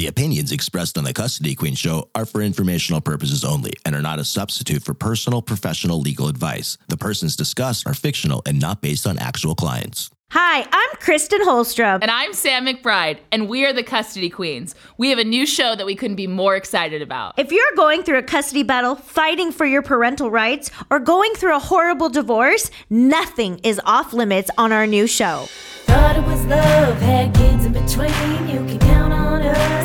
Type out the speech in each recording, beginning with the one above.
The opinions expressed on the Custody Queen show are for informational purposes only and are not a substitute for personal professional legal advice. The persons discussed are fictional and not based on actual clients. Hi, I'm Kristen Holstrom. And I'm Sam McBride, and we are the Custody Queens. We have a new show that we couldn't be more excited about. If you're going through a custody battle, fighting for your parental rights, or going through a horrible divorce, nothing is off limits on our new show. Thought it was love, had kids in between. You can count on us,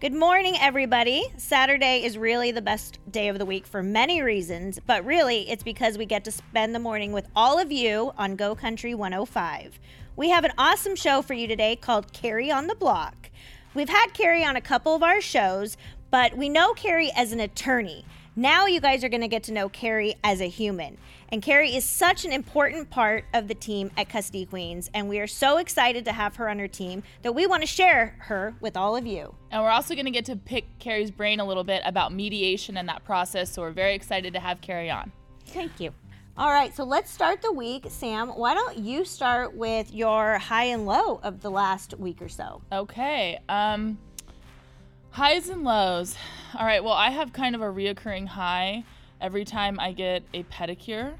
Good morning, everybody. Saturday is really the best day of the week for many reasons, but really it's because we get to spend the morning with all of you on Go Country 105. We have an awesome show for you today called Carrie on the Block. We've had Carrie on a couple of our shows, but we know Carrie as an attorney. Now you guys are going to get to know Carrie as a human. And Carrie is such an important part of the team at Custody Queens, and we are so excited to have her on our team that we want to share her with all of you. And we're also going to get to pick Carrie's brain a little bit about mediation and that process, so we're very excited to have Carrie on. Thank you. All right, so let's start the week. Sam, why don't you start with your high and low of the last week or so? Okay. Um, highs and lows. All right. Well, I have kind of a reoccurring high every time I get a pedicure,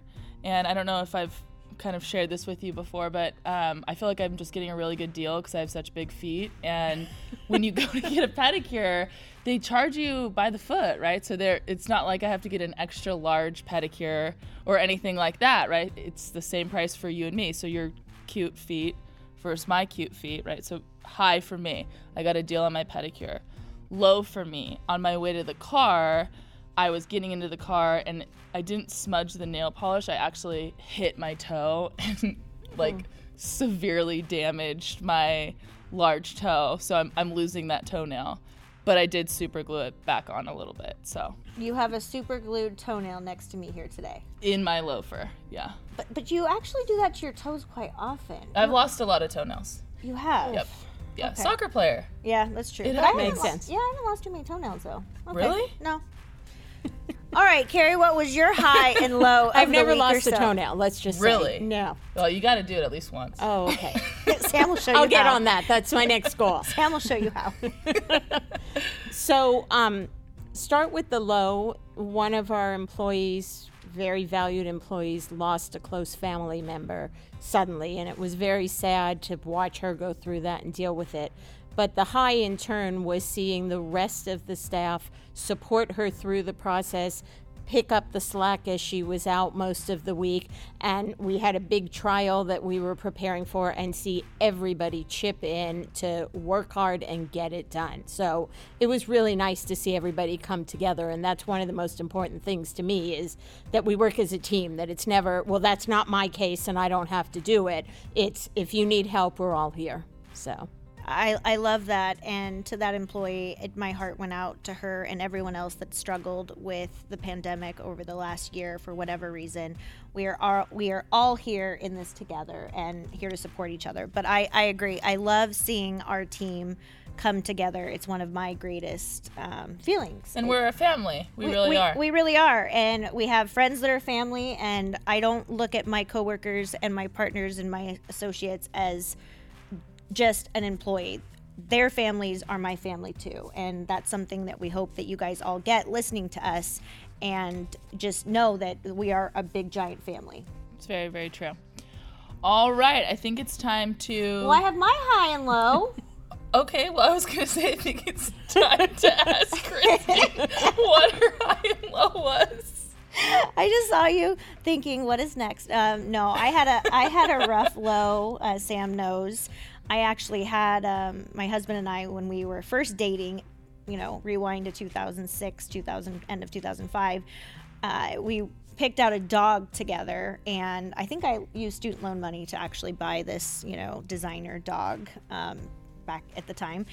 and I don't know if I've kind of shared this with you before, but um, I feel like I'm just getting a really good deal because I have such big feet. And when you go to get a pedicure, they charge you by the foot, right? So there, it's not like I have to get an extra large pedicure or anything like that, right? It's the same price for you and me. So your cute feet versus my cute feet, right? So high for me. I got a deal on my pedicure. Low for me. On my way to the car, I was getting into the car and I didn't smudge the nail polish. I actually hit my toe and like hmm. severely damaged my large toe. So I'm, I'm losing that toenail. But I did super glue it back on a little bit. So You have a super glued toenail next to me here today. in my loafer, yeah. But, but you actually do that to your toes quite often. I've lost a lot of toenails. You have? Yep. Yeah. Okay. Soccer player. Yeah, that's true. It But makes lo- sense. Yeah, I haven't lost too many toenails though. Okay. Really? No. All right, Carrie, what was your high and low? Of I've the never week or lost a so? toenail. Let's just say Really? say. No. Well, you got to do it at least once. Oh, okay. Sam will show you. How. I'll get how. on that. That's my next goal. Sam will show you how. So, um, start with the low. One of our employees, very valued employees, lost a close family member suddenly, and it was very sad to watch her go through that and deal with it. But the high in turn was seeing the rest of the staff support her through the process, pick up the slack as she was out most of the week. And we had a big trial that we were preparing for and see everybody chip in to work hard and get it done. So it was really nice to see everybody come together. And that's one of the most important things to me is that we work as a team, that it's never, well, that's not my case and I don't have to do it. It's if you need help, we're all here. So. I, I love that. And to that employee, it, my heart went out to her and everyone else that struggled with the pandemic over the last year for whatever reason. We are all, we are all here in this together and here to support each other. But I, I agree. I love seeing our team come together. It's one of my greatest um, feelings. And we're a family. We, really we, are. We really are. And we have friends that are family. And I don't look at my coworkers and my partners and my associates as just an employee. Their families are my family too. And that's something that we hope that you guys all get listening to us and just know that we are a big giant family. It's very, very true. All right, I think it's time to. Well, I have my high and low. Okay, well, I was gonna say I think it's time to ask Christy what her high and low was. I just saw you thinking, "What is next?" Um, no, I had a I had a rough low. Uh, Sam knows. I actually had um, my husband and I when we were first dating. You know, rewind to 2006, 2000, end of 2005. Uh, we picked out a dog together, and I think I used student loan money to actually buy this, you know, designer dog. Um, back at the time.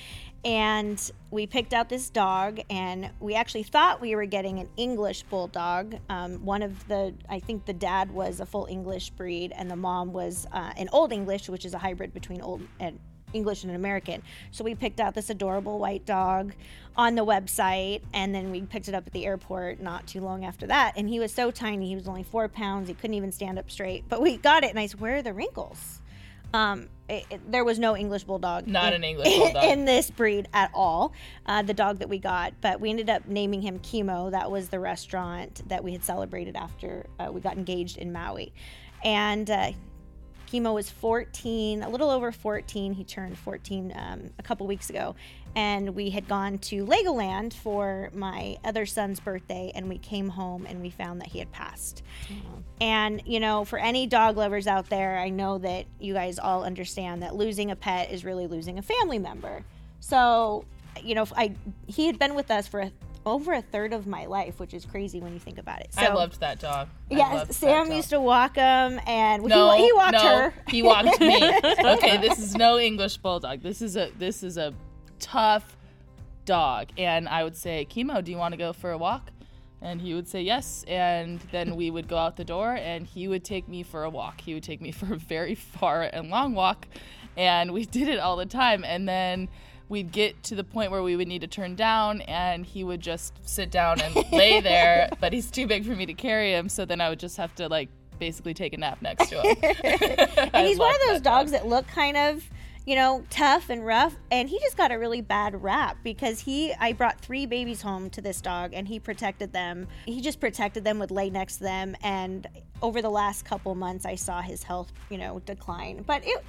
And we picked out this dog, and we actually thought we were getting an English bulldog. Um, one of the, I think the dad was a full English breed, and the mom was uh, an Old English, which is a hybrid between Old and English and American. So we picked out this adorable white dog on the website, and then we picked it up at the airport not too long after that. And he was so tiny; he was only four pounds. He couldn't even stand up straight. But we got it, and I said, "Where are the wrinkles?" Um, it, it- there was no English bulldog. Not in- an English bulldog. in this breed at all. Uh, the dog that we got, but we ended up naming him Kimo. That was the restaurant that we had celebrated after uh, we got engaged in Maui, and. Uh, Kimo was 14, a little over 14. He turned 14 um, a couple weeks ago. And we had gone to Legoland for my other son's birthday, and we came home and we found that he had passed. And, you know, for any dog lovers out there, I know that you guys all understand that losing a pet is really losing a family member. So, you know, I he had been with us for a, over a third of my life, which is crazy when you think about it. So, I loved that dog. I Yes, Sam used to walk him, and No, he, he walked no, her. He walked me. okay, this is no English bulldog. This is a this is a tough dog. And I would say, Kimo, do you want to go for a walk? And he would say yes. And then we would go out the door and he would take me for a walk. He would take me for a very far and long walk. And we did it all the time. And then we'd get to the point where we would need to turn down and he would just sit down and lay there. But he's too big for me to carry him. So then I would just have to like basically take a nap next to him. and he's one of those dogs that look kind of you know tough and rough and he just got a really bad rap because he i brought three babies home to this dog and he protected them. He just protected them would lay next to them and over the last couple months i saw his health you know decline. But it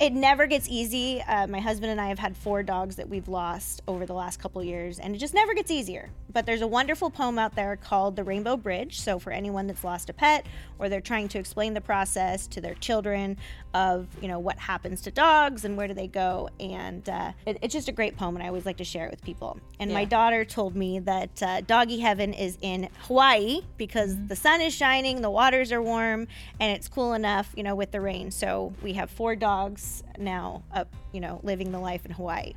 it never gets easy. Uh, my husband and i have had four dogs that we've lost over the last couple years and it just never gets easier. But there's a wonderful poem out there called the rainbow bridge. So for anyone that's lost a pet or they're trying to explain the process to their children of you know what happens to dogs and where do they go. And uh, it- it's just a great poem and i always like to share it with people. And my daughter told me that uh, doggy heaven is in hawaii because the sun is shining the waters are warm and it's cool enough you know with the rain. So we have four dogs now up you know living the life in hawaii.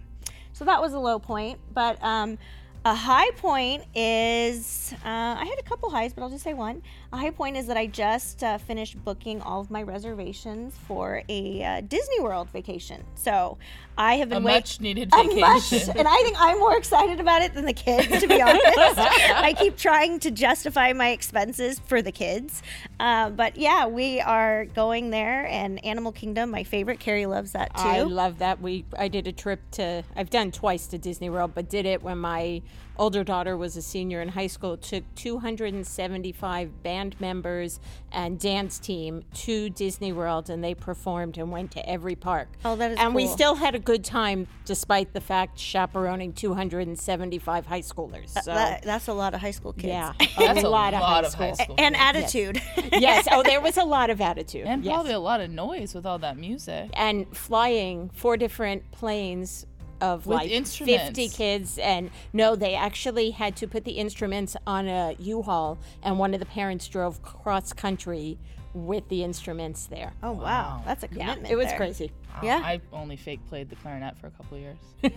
So that was a low point but um, a high point is uh, I had a couple highs, but I'll just say one. A high point is that I just uh, finished booking all of my reservations for a uh, Disney World vacation. So I have a been wait- much needed a much- vacation. and I think I'm more excited about it than the kids, to be honest. I keep trying to justify my expenses for the kids. Uh, but yeah, we are going there, and Animal Kingdom, my favorite. Carrie loves that too. I love that. We I did a trip to I've done twice to Disney World, but did it when my older daughter was a senior in high school. Took 275 band members and dance team to Disney World, and they performed and went to every park. Oh, that is and we still had a good time despite the fact chaperoning 275 high schoolers. So That- that's a lot of high school kids. yeah, That's a lot, lot of high of school. high school. And attitude. yes. Oh, there was a lot of attitude. and yes. probably a lot of noise with all that music. and flying four different planes of With like instruments. 50 kids and no they actually had to put the instruments on a u-haul and one of the parents drove cross country with the instruments there Oh wow, that's a commitment. yeah commitment. it was there. crazy Yeah. I only fake played the clarinet for a couple years.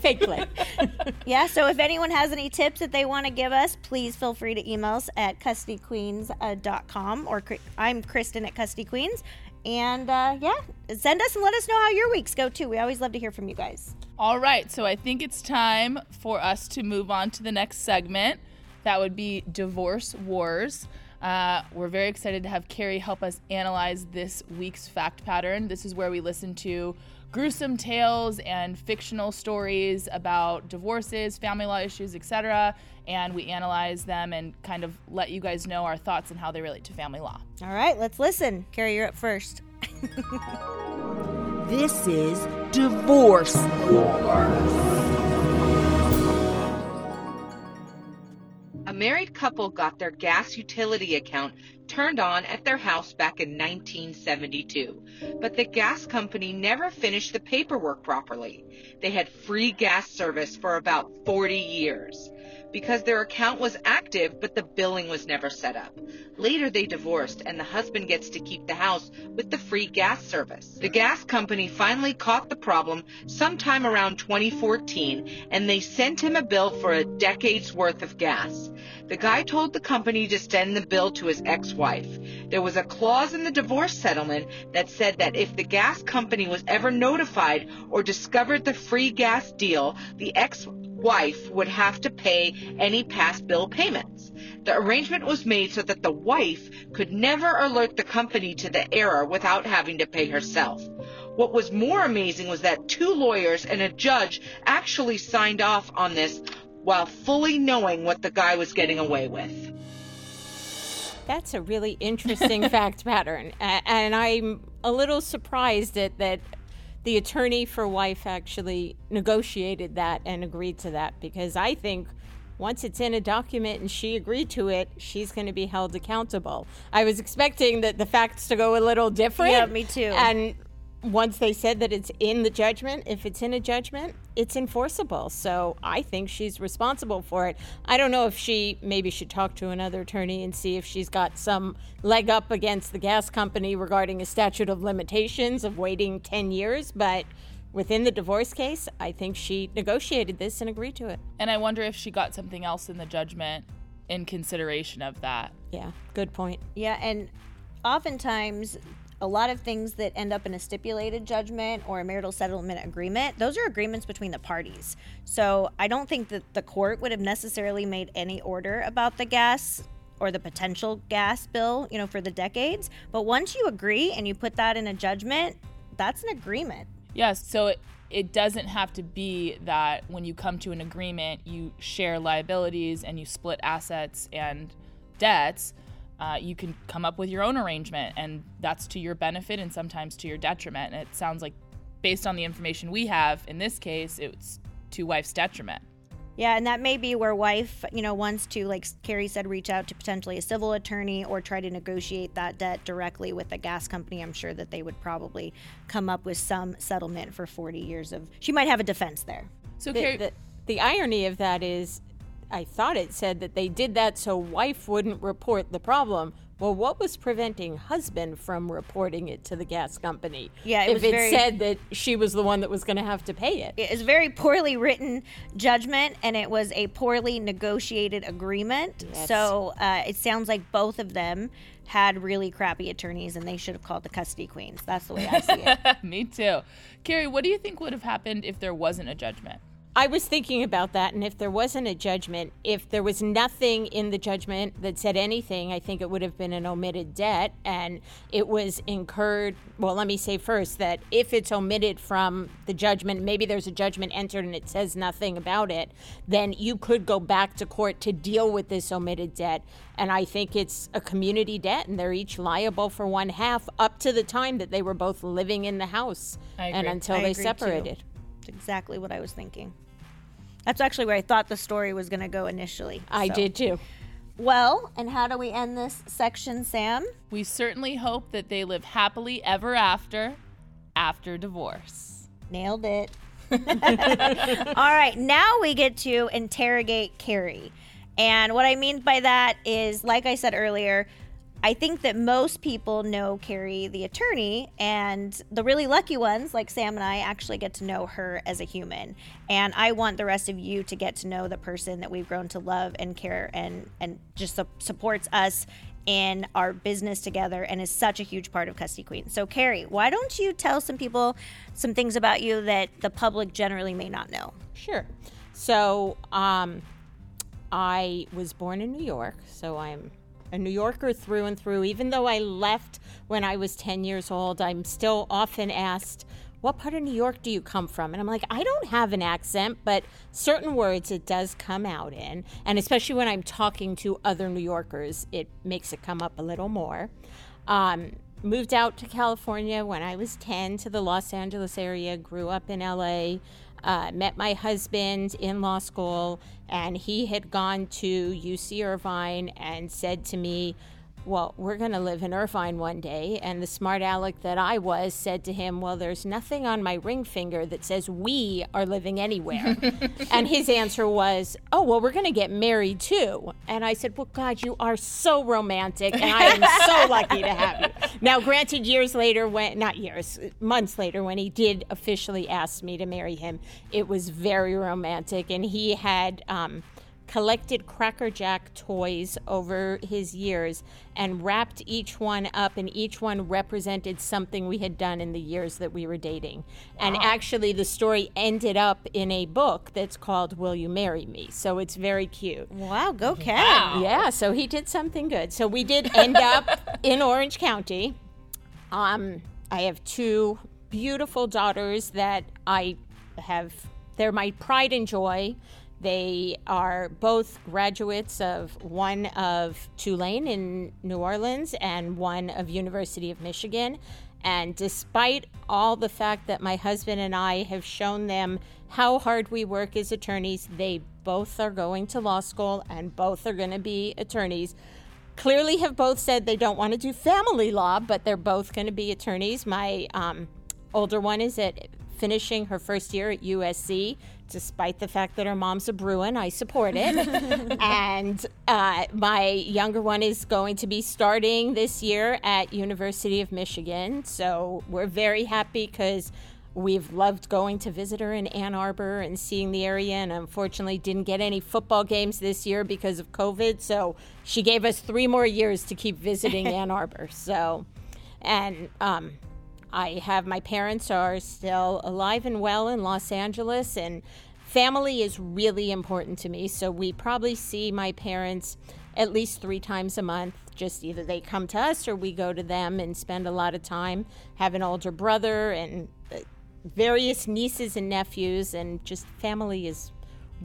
fake play Yeah. So if anyone has any tips that they want to give us, please feel free to email us at custodyqueens.com uh, or I'm Kristen at Custody Queens. And uh, yeah, send us and let us know how your weeks go too. We always love to hear from you guys. All right, so I think it's time for us to move on to the next segment. That would be Divorce Wars. Uh, we're very excited to have Carrie help us analyze this week's fact pattern. This is where we listen to gruesome tales and fictional stories about divorces, family law issues, etc., and we analyze them and kind of let you guys know our thoughts and how they relate to family law. All right, let's listen. Carrie, you're up first. This is Divorce A married couple got their gas utility account turned on at their house back in 1972, but the gas company never finished the paperwork properly. They had free gas service for about 40 years because their account was active, but the billing was never set up. Later, they divorced, and the husband gets to keep the house with the free gas service. The gas company finally caught the problem sometime around 2014, and they sent him a bill for a decade's worth of gas. The guy told the company to send the bill to his ex-wife. There was a clause in the divorce settlement that said that if the gas company was ever notified or discovered the free gas deal, the ex wife would have to pay any past bill payments. The arrangement was made so that the wife could never alert the company to the error without having to pay herself. What was more amazing was that two lawyers and a judge actually signed off on this while fully knowing what the guy was getting away with. That's a really interesting fact pattern. And I'm a little surprised at that the attorney for wife actually negotiated that and agreed to that because I think once it's in a document and she agreed to it, she's going to be held accountable. I was expecting that the facts to go a little different. Yeah, me too. And once they said that it's in the judgment, if it's in a judgment, it's enforceable. So I think she's responsible for it. I don't know if she maybe should talk to another attorney and see if she's got some leg up against the gas company regarding a statute of limitations of waiting 10 years, but within the divorce case, I think she negotiated this and agreed to it. And I wonder if she got something else in the judgment in consideration of that. Yeah, good point. Yeah, and oftentimes a lot of things that end up in a stipulated judgment or a marital settlement agreement, those are agreements between the parties. So I don't think that the court would have necessarily made any order about the gas or the potential gas bill, you know, for the decades. But once you agree and you put that in a judgment, that's an agreement. Yes, so it, it doesn't have to be that when you come to an agreement, you share liabilities and you split assets and debts. Uh, you can come up with your own arrangement, and that's to your benefit and sometimes to your detriment. And it sounds like, based on the information we have in this case, it's to wife's detriment. Yeah, and that may be where wife, you know, wants to, like Carrie said, reach out to potentially a civil attorney or try to negotiate that debt directly with the gas company. I'm sure that they would probably come up with some settlement for 40 years of. She might have a defense there. So, The, Carrie, the, the irony of that is, I thought it said that they did that so wife wouldn't report the problem. Well, what was preventing husband from reporting it to the gas company? Yeah, it if was it very- said that she was the one that was going to have to pay it. It is a very poorly written judgment, and it was a poorly negotiated agreement. Yes. So uh, it sounds like both of them had really crappy attorneys, and they should have called the custody queens. That's the way I see it. me too. Carrie, what do you think would have happened if there wasn't a judgment? I was thinking about that, and if there wasn't a judgment, if there was nothing in the judgment that said anything, I think it would have been an omitted debt, and it was incurred. Well, let me say first that if it's omitted from the judgment, maybe there's a judgment entered and it says nothing about it, then you could go back to court to deal with this omitted debt. And I think it's a community debt, and they're each liable for one half up to the time that they were both living in the house and until I they too. separated. That's exactly what I was thinking. That's actually where I thought the story was going to go initially. I So- did too. Well, and how do we end this section, Sam? We certainly hope that they live happily ever after, after divorce. Nailed it. All right, now we get to interrogate Carrie. And what I mean by that is, like I said earlier, I think that most people know Carrie, the attorney, and the really lucky ones, like Sam and I, actually get to know her as a human. And I want the rest of you to get to know the person that we've grown to love and care and and just su- supports us in our business together and is such a huge part of Custody Queen. So, Carrie, why don't you tell some people some things about you that the public generally may not know? Sure. So, um, I was born in New York, so I'm a New Yorker through and through. Even though I left when I was 10 years old, I'm still often asked, What part of New York do you come from? And I'm like, I don't have an accent, but certain words it does come out in. And especially when I'm talking to other New Yorkers, it makes it come up a little more. Um, moved out to California when I was 10 to the Los Angeles area, grew up in LA, uh, met my husband in law school, and he had gone to UC Irvine and said to me, well, we're going to live in Irvine one day. And the smart aleck that I was said to him, Well, there's nothing on my ring finger that says we are living anywhere. and his answer was, Oh, well, we're going to get married too. And I said, Well, God, you are so romantic. And I am so lucky to have you. Now, granted, years later, when, not years, months later, when he did officially ask me to marry him, it was very romantic. And he had, um, collected Cracker Jack toys over his years and wrapped each one up, and each one represented something we had done in the years that we were dating. And actually, the story ended up in a book that's called Will You Marry Me? So it's very cute. Wow, go Ken. Yeah, so he did something good. So we did end up in Orange County. Um, I have two beautiful daughters that I have. They're my pride and joy. They are both graduates of one of Tulane in New Orleans and one of University of Michigan. And despite all the fact that my husband and I have shown them how hard we work as attorneys, they both are going to law school and both are going to be attorneys clearly have both said they don't want to do family law, but they're both going to be attorneys. My um, older one is at finishing her first year at USC, despite the fact that her mom's a Bruin. I support it. and uh, my younger one is going to be starting this year at University of Michigan. So we're very happy because We've loved going to visit her in Ann Arbor and seeing the area, and unfortunately didn't get any football games this year because of COVID. So she gave us three more years to keep visiting Ann Arbor. So, and um, I have my parents are still alive and well in Los Angeles, and family is really important to me. So we probably see my parents at least three times a month. Just either they come to us or we go to them and spend a lot of time. Have an older brother and uh, various nieces and nephews, and just family is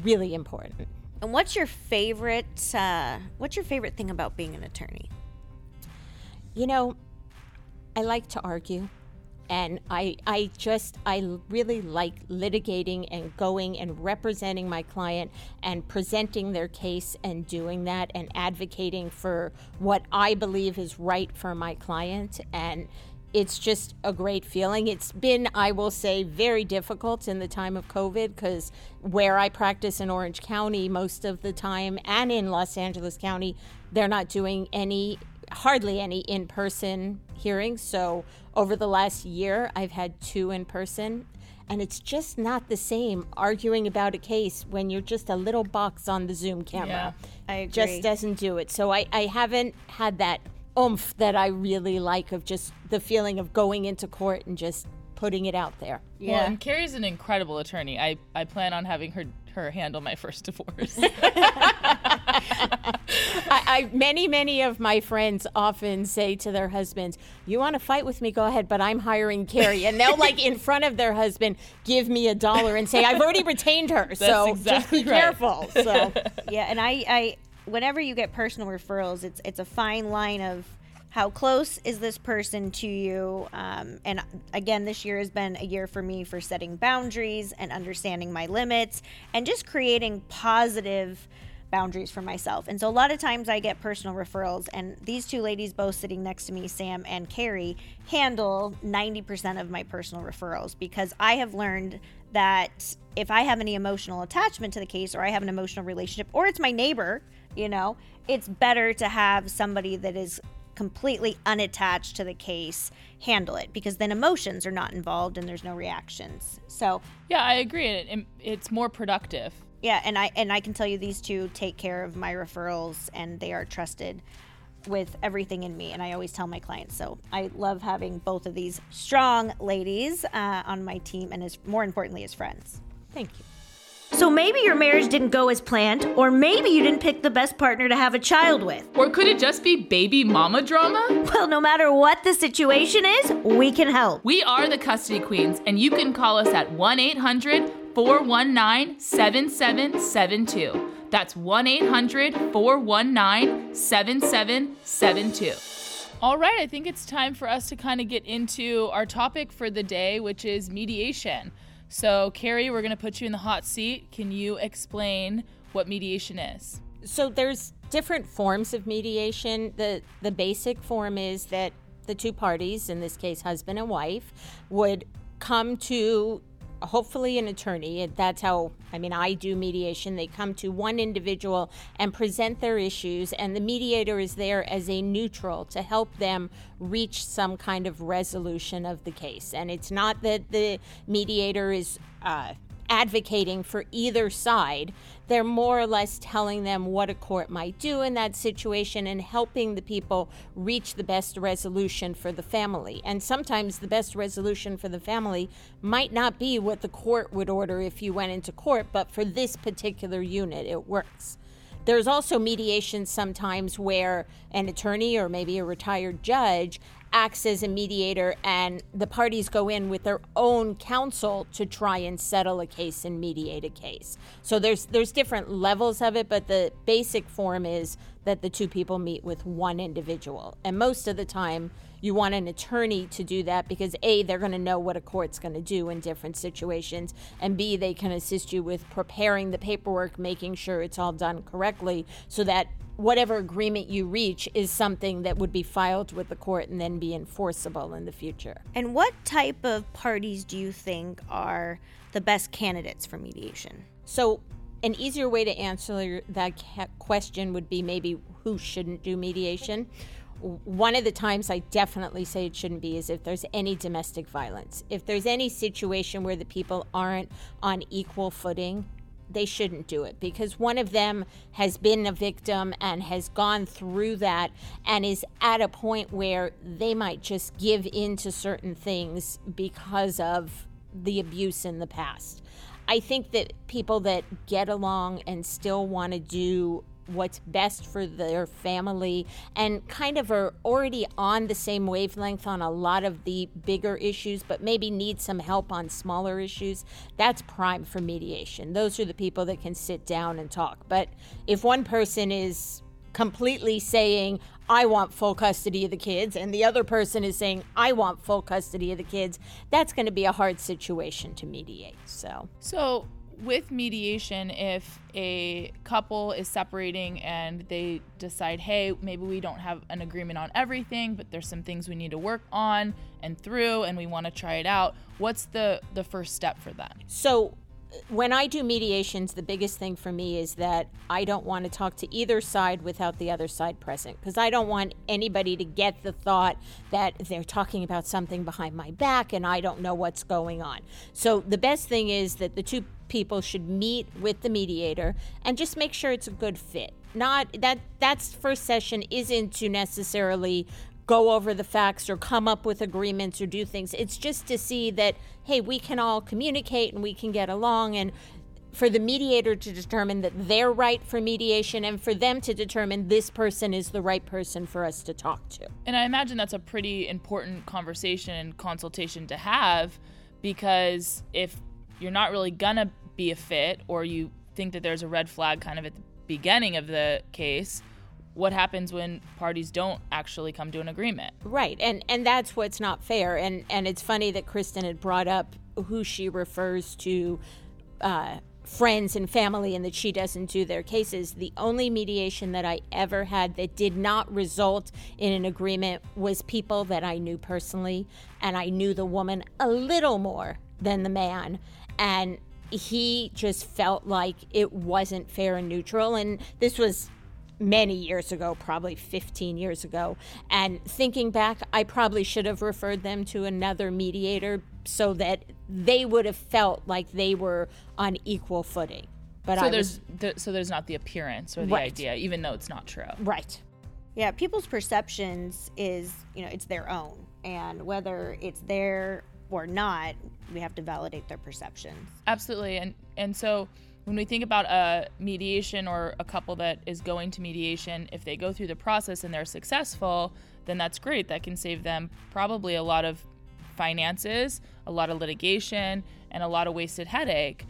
really important. And what's your favorite? Uh, what's your favorite thing about being an attorney? You know, I like to argue. And I, I just, I really like litigating and going and representing my client and presenting their case and doing that and advocating for what I believe is right for my client. And it's just a great feeling. It's been, I will say, very difficult in the time of COVID because where I practice in Orange County most of the time and in Los Angeles County, they're not doing any, hardly any in person hearings. So over the last year, I've had two in person. And it's just not the same arguing about a case when you're just a little box on the Zoom camera. Yeah, I agree. Just doesn't do it. So I, I haven't had that oomph that I really like of just the feeling of going into court and just putting it out there. Well, and Carrie's an incredible attorney. I, I plan on having her her handle my first divorce. I, I many many of my friends often say to their husbands, "You want to fight with me? Go ahead, but I'm hiring Carrie," and they'll like in front of their husband give me a dollar and say, "I've already retained her, so just be right. careful." So yeah, and I, I, whenever you get personal referrals, it's it's a fine line of how close is this person to you. Um, and again, this year has been a year for me for setting boundaries and understanding my limits and just creating positive boundaries for myself. And so a lot of times I get personal referrals, and these two ladies, both sitting next to me, Sam and Carrie, handle 90% of my personal referrals because I have learned that if I have any emotional attachment to the case or I have an emotional relationship or it's my neighbor, you know, it's better to have somebody that is completely unattached to the case handle it because then emotions are not involved and there's no reactions. So, yeah, I agree. It, it, it's more productive. yeah, and I and I can tell you these two take care of my referrals and they are trusted with everything in me and I always tell my clients. So, I love having both of these strong ladies uh, on my team and as more importantly as friends. thank you. So maybe your marriage didn't go as planned or maybe you didn't pick the best partner to have a child with. Or could it just be baby mama drama? Well, no matter what the situation is, we can help. We are the Custody Queens, and you can call us at 1 800 419 7772. That's 1 800 419 7772. All right, I think it's time for us to kind of get into our topic for the day, which is mediation. So, Carrie, we're going to put you in the hot seat. Can you explain what mediation is? so there's different forms of mediation. The the basic form is that the two parties, in this case husband and wife, would come to hopefully an attorney. That's how I mean I do mediation. They come to one individual and present their issues and the mediator is there as a neutral to help them reach some kind of resolution of the case. And it's not that the mediator is uh, advocating for either side. They're more or less telling them what a court might do in that situation and helping the people reach the best resolution for the family. And sometimes the best resolution for the family might not be what the court would order if you went into court, but for this particular unit, it works. There's also mediation sometimes where an attorney or maybe a retired judge acts as a mediator and the parties go in with their own counsel to try and settle a case and mediate a case. So there's there's different levels of it, but the basic form is that the two people meet with one individual. And most of the time you want an attorney to do that because A, they're going to know what a court's going to do in different situations, and B, they can assist you with preparing the paperwork, making sure it's all done correctly so that whatever agreement you reach is something that would be filed with the court and then be enforceable in the future. And what type of parties do you think are the best candidates for mediation? So, an easier way to answer that question would be maybe who shouldn't do mediation. One of the times I definitely say it shouldn't be is if there's any domestic violence. If there's any situation where the people aren't on equal footing, they shouldn't do it because one of them has been a victim and has gone through that and is at a point where they might just give in to certain things because of the abuse in the past. I think that people that get along and still want to do what's best for their family and kind of are already on the same wavelength on a lot of the bigger issues, but maybe need some help on smaller issues, that's prime for mediation. Those are the people that can sit down and talk. But if one person is completely saying, I want full custody of the kids, and the other person is saying, I want full custody of the kids, that's going to be a hard situation to mediate. So, So, with mediation, if a couple is separating and they decide, hey, maybe we don't have an agreement on everything, but there's some things we need to work on and through, and we want to try it out, what's the the first step for them? So uh, when I do mediations, the biggest thing for me is that I don't want to talk to either side without the other side present because I don't want anybody to get the thought that they're talking about something behind my back and I don't know what's going on. So the best thing is that the two people should meet with the mediator and just make sure it's a good fit. Not that that's first session isn't to necessarily go over the facts or come up with agreements or do things. It's just to see that, hey, we can all communicate and we can get along. And for the mediator to determine that they're right for mediation and for them to determine this person is the right person for us to talk to. And I imagine that's a pretty important conversation and consultation to have because if you're not really gonna be a fit or you think that there's a red flag kind of at the beginning of the case, what happens when parties don't actually come to an agreement? Right. And and that's what's not fair. And and it's funny that Kristen had brought up who she refers to uh, friends and family and that she doesn't do their cases. The only mediation that I ever had that did not result in an agreement was people that I knew personally and I knew the woman a little more than the man and he just felt like it wasn't fair and neutral and this was many years ago, probably 15 years ago. And thinking back, I probably should have referred them to another mediator so that they would have felt like they were on equal footing. But so I there's was, th- so there's not the appearance or the Right. idea, even though it's not true. right. Yeah, people's perceptions is, you know, it's their own. And whether it's there or not, we have to validate their perceptions. Absolutely. And and so when we think about a mediation or a couple that is going to mediation, if they go through the process and they're successful, then that's great. That can save them probably a lot of finances, a lot of litigation, and a lot of wasted headache.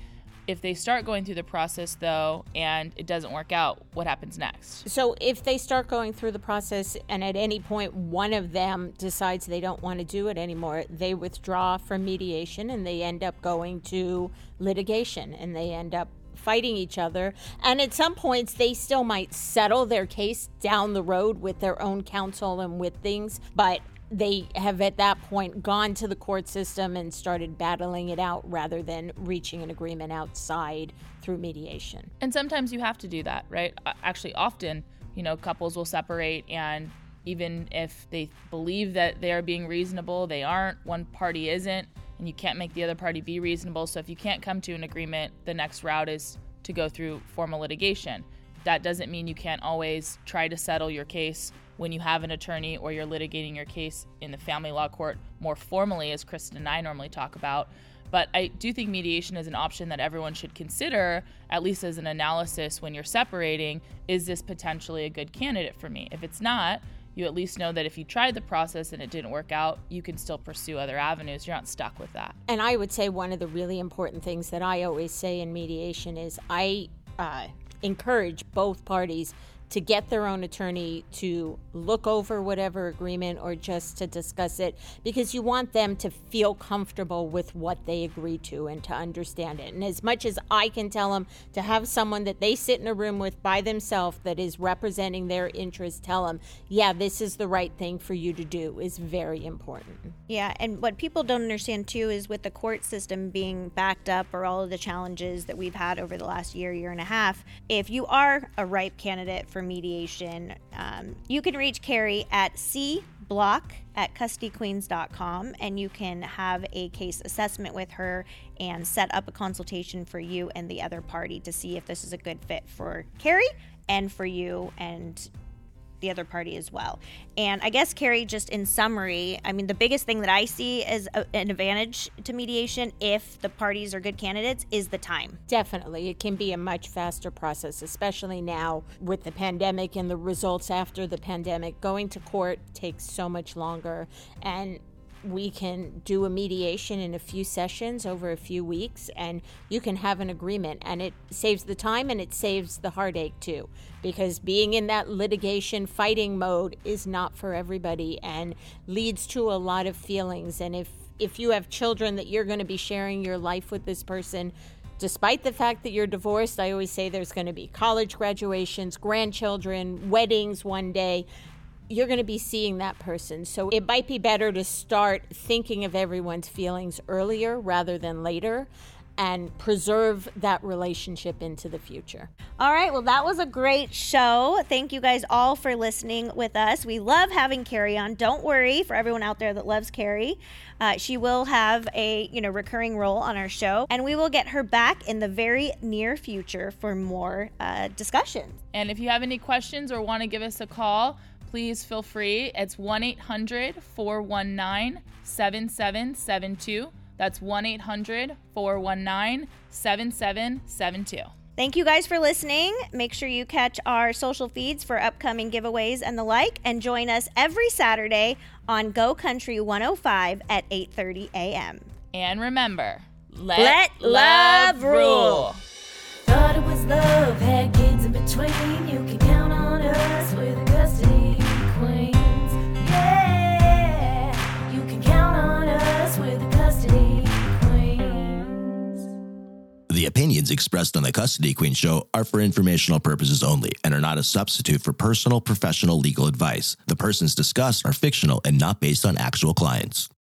If they start going through the process though and it doesn't work out, what happens next? So if they start going through the process and at any point one of them decides they don't want to do it anymore, they withdraw from mediation and they end up going to litigation and they end up fighting each other. And at some points they still might settle their case down the road with their own counsel and with things, but they have at that point gone to the court system and started battling it out rather than reaching an agreement outside through mediation. And sometimes you have to do that, right? Actually, often, you know, couples will separate and even if they believe that they are being reasonable, they aren't. One party isn't, and you can't make the other party be reasonable. So if you can't come to an agreement, the next route is to go through formal litigation. That doesn't mean you can't always try to settle your case when you have an attorney or you're litigating your case in the family law court more formally, as Kristen and I normally talk about. But I do think mediation is an option that everyone should consider, at least as an analysis when you're separating. Is this potentially a good candidate for me? If it's not, you at least know that if you tried the process and it didn't work out, you can still pursue other avenues. You're not stuck with that. And I would say one of the really important things that I always say in mediation is I uh, encourage both parties to get their own attorney to look over whatever agreement or just to discuss it because you want them to feel comfortable with what they agree to and to understand it. And as much as I can tell them to have someone that they sit in a room with by themselves that is representing their interests tell them, yeah, this is the right thing for you to do is very important. Yeah, and what people don't understand too is with the court system being backed up or all of the challenges that we've had over the last year, year and a half, if you are a ripe candidate for mediation, um, you can reach Carrie at cblock at custodyqueens.com and you can have a case assessment with her and set up a consultation for you and the other party to see if this is a good fit for Carrie and for you and the other party as well. And I guess, Carrie, just in summary, I mean, the biggest thing that I see as a, an advantage to mediation, if the parties are good candidates, is the time. Definitely. It can be a much faster process, especially now with the pandemic and the results after the pandemic. Going to court takes so much longer. And we can do a mediation in a few sessions over a few weeks and you can have an agreement. And it saves the time and it saves the heartache too because being in that litigation fighting mode is not for everybody and leads to a lot of feelings. And if if you have children that you're going to be sharing your life with this person despite the fact that you're divorced i always say there's going to be college graduations grandchildren weddings one day you're going to be seeing that person. So it might be better to start thinking of everyone's feelings earlier rather than later and preserve that relationship into the future. All right, well, that was a great show. Thank you guys all for listening with us. We love having Carrie on. Don't worry for everyone out there that loves Carrie. Uh, she will have a you know recurring role on our show, and we will get her back in the very near future for more uh, discussion. And if you have any questions or want to give us a call, please feel free. It's 1 800 419 7772. That's 1 800 419 7772. Thank you guys for listening. Make sure you catch our social feeds for upcoming giveaways and the like, and join us every Saturday on Go Country 105 at 8:30 a.m. And remember, let, Let love rule. Thought it was love, had kids in between. The opinions expressed on the Custody Queen Show are for informational purposes only and are not a substitute for personal professional legal advice. The persons discussed are fictional and not based on actual clients.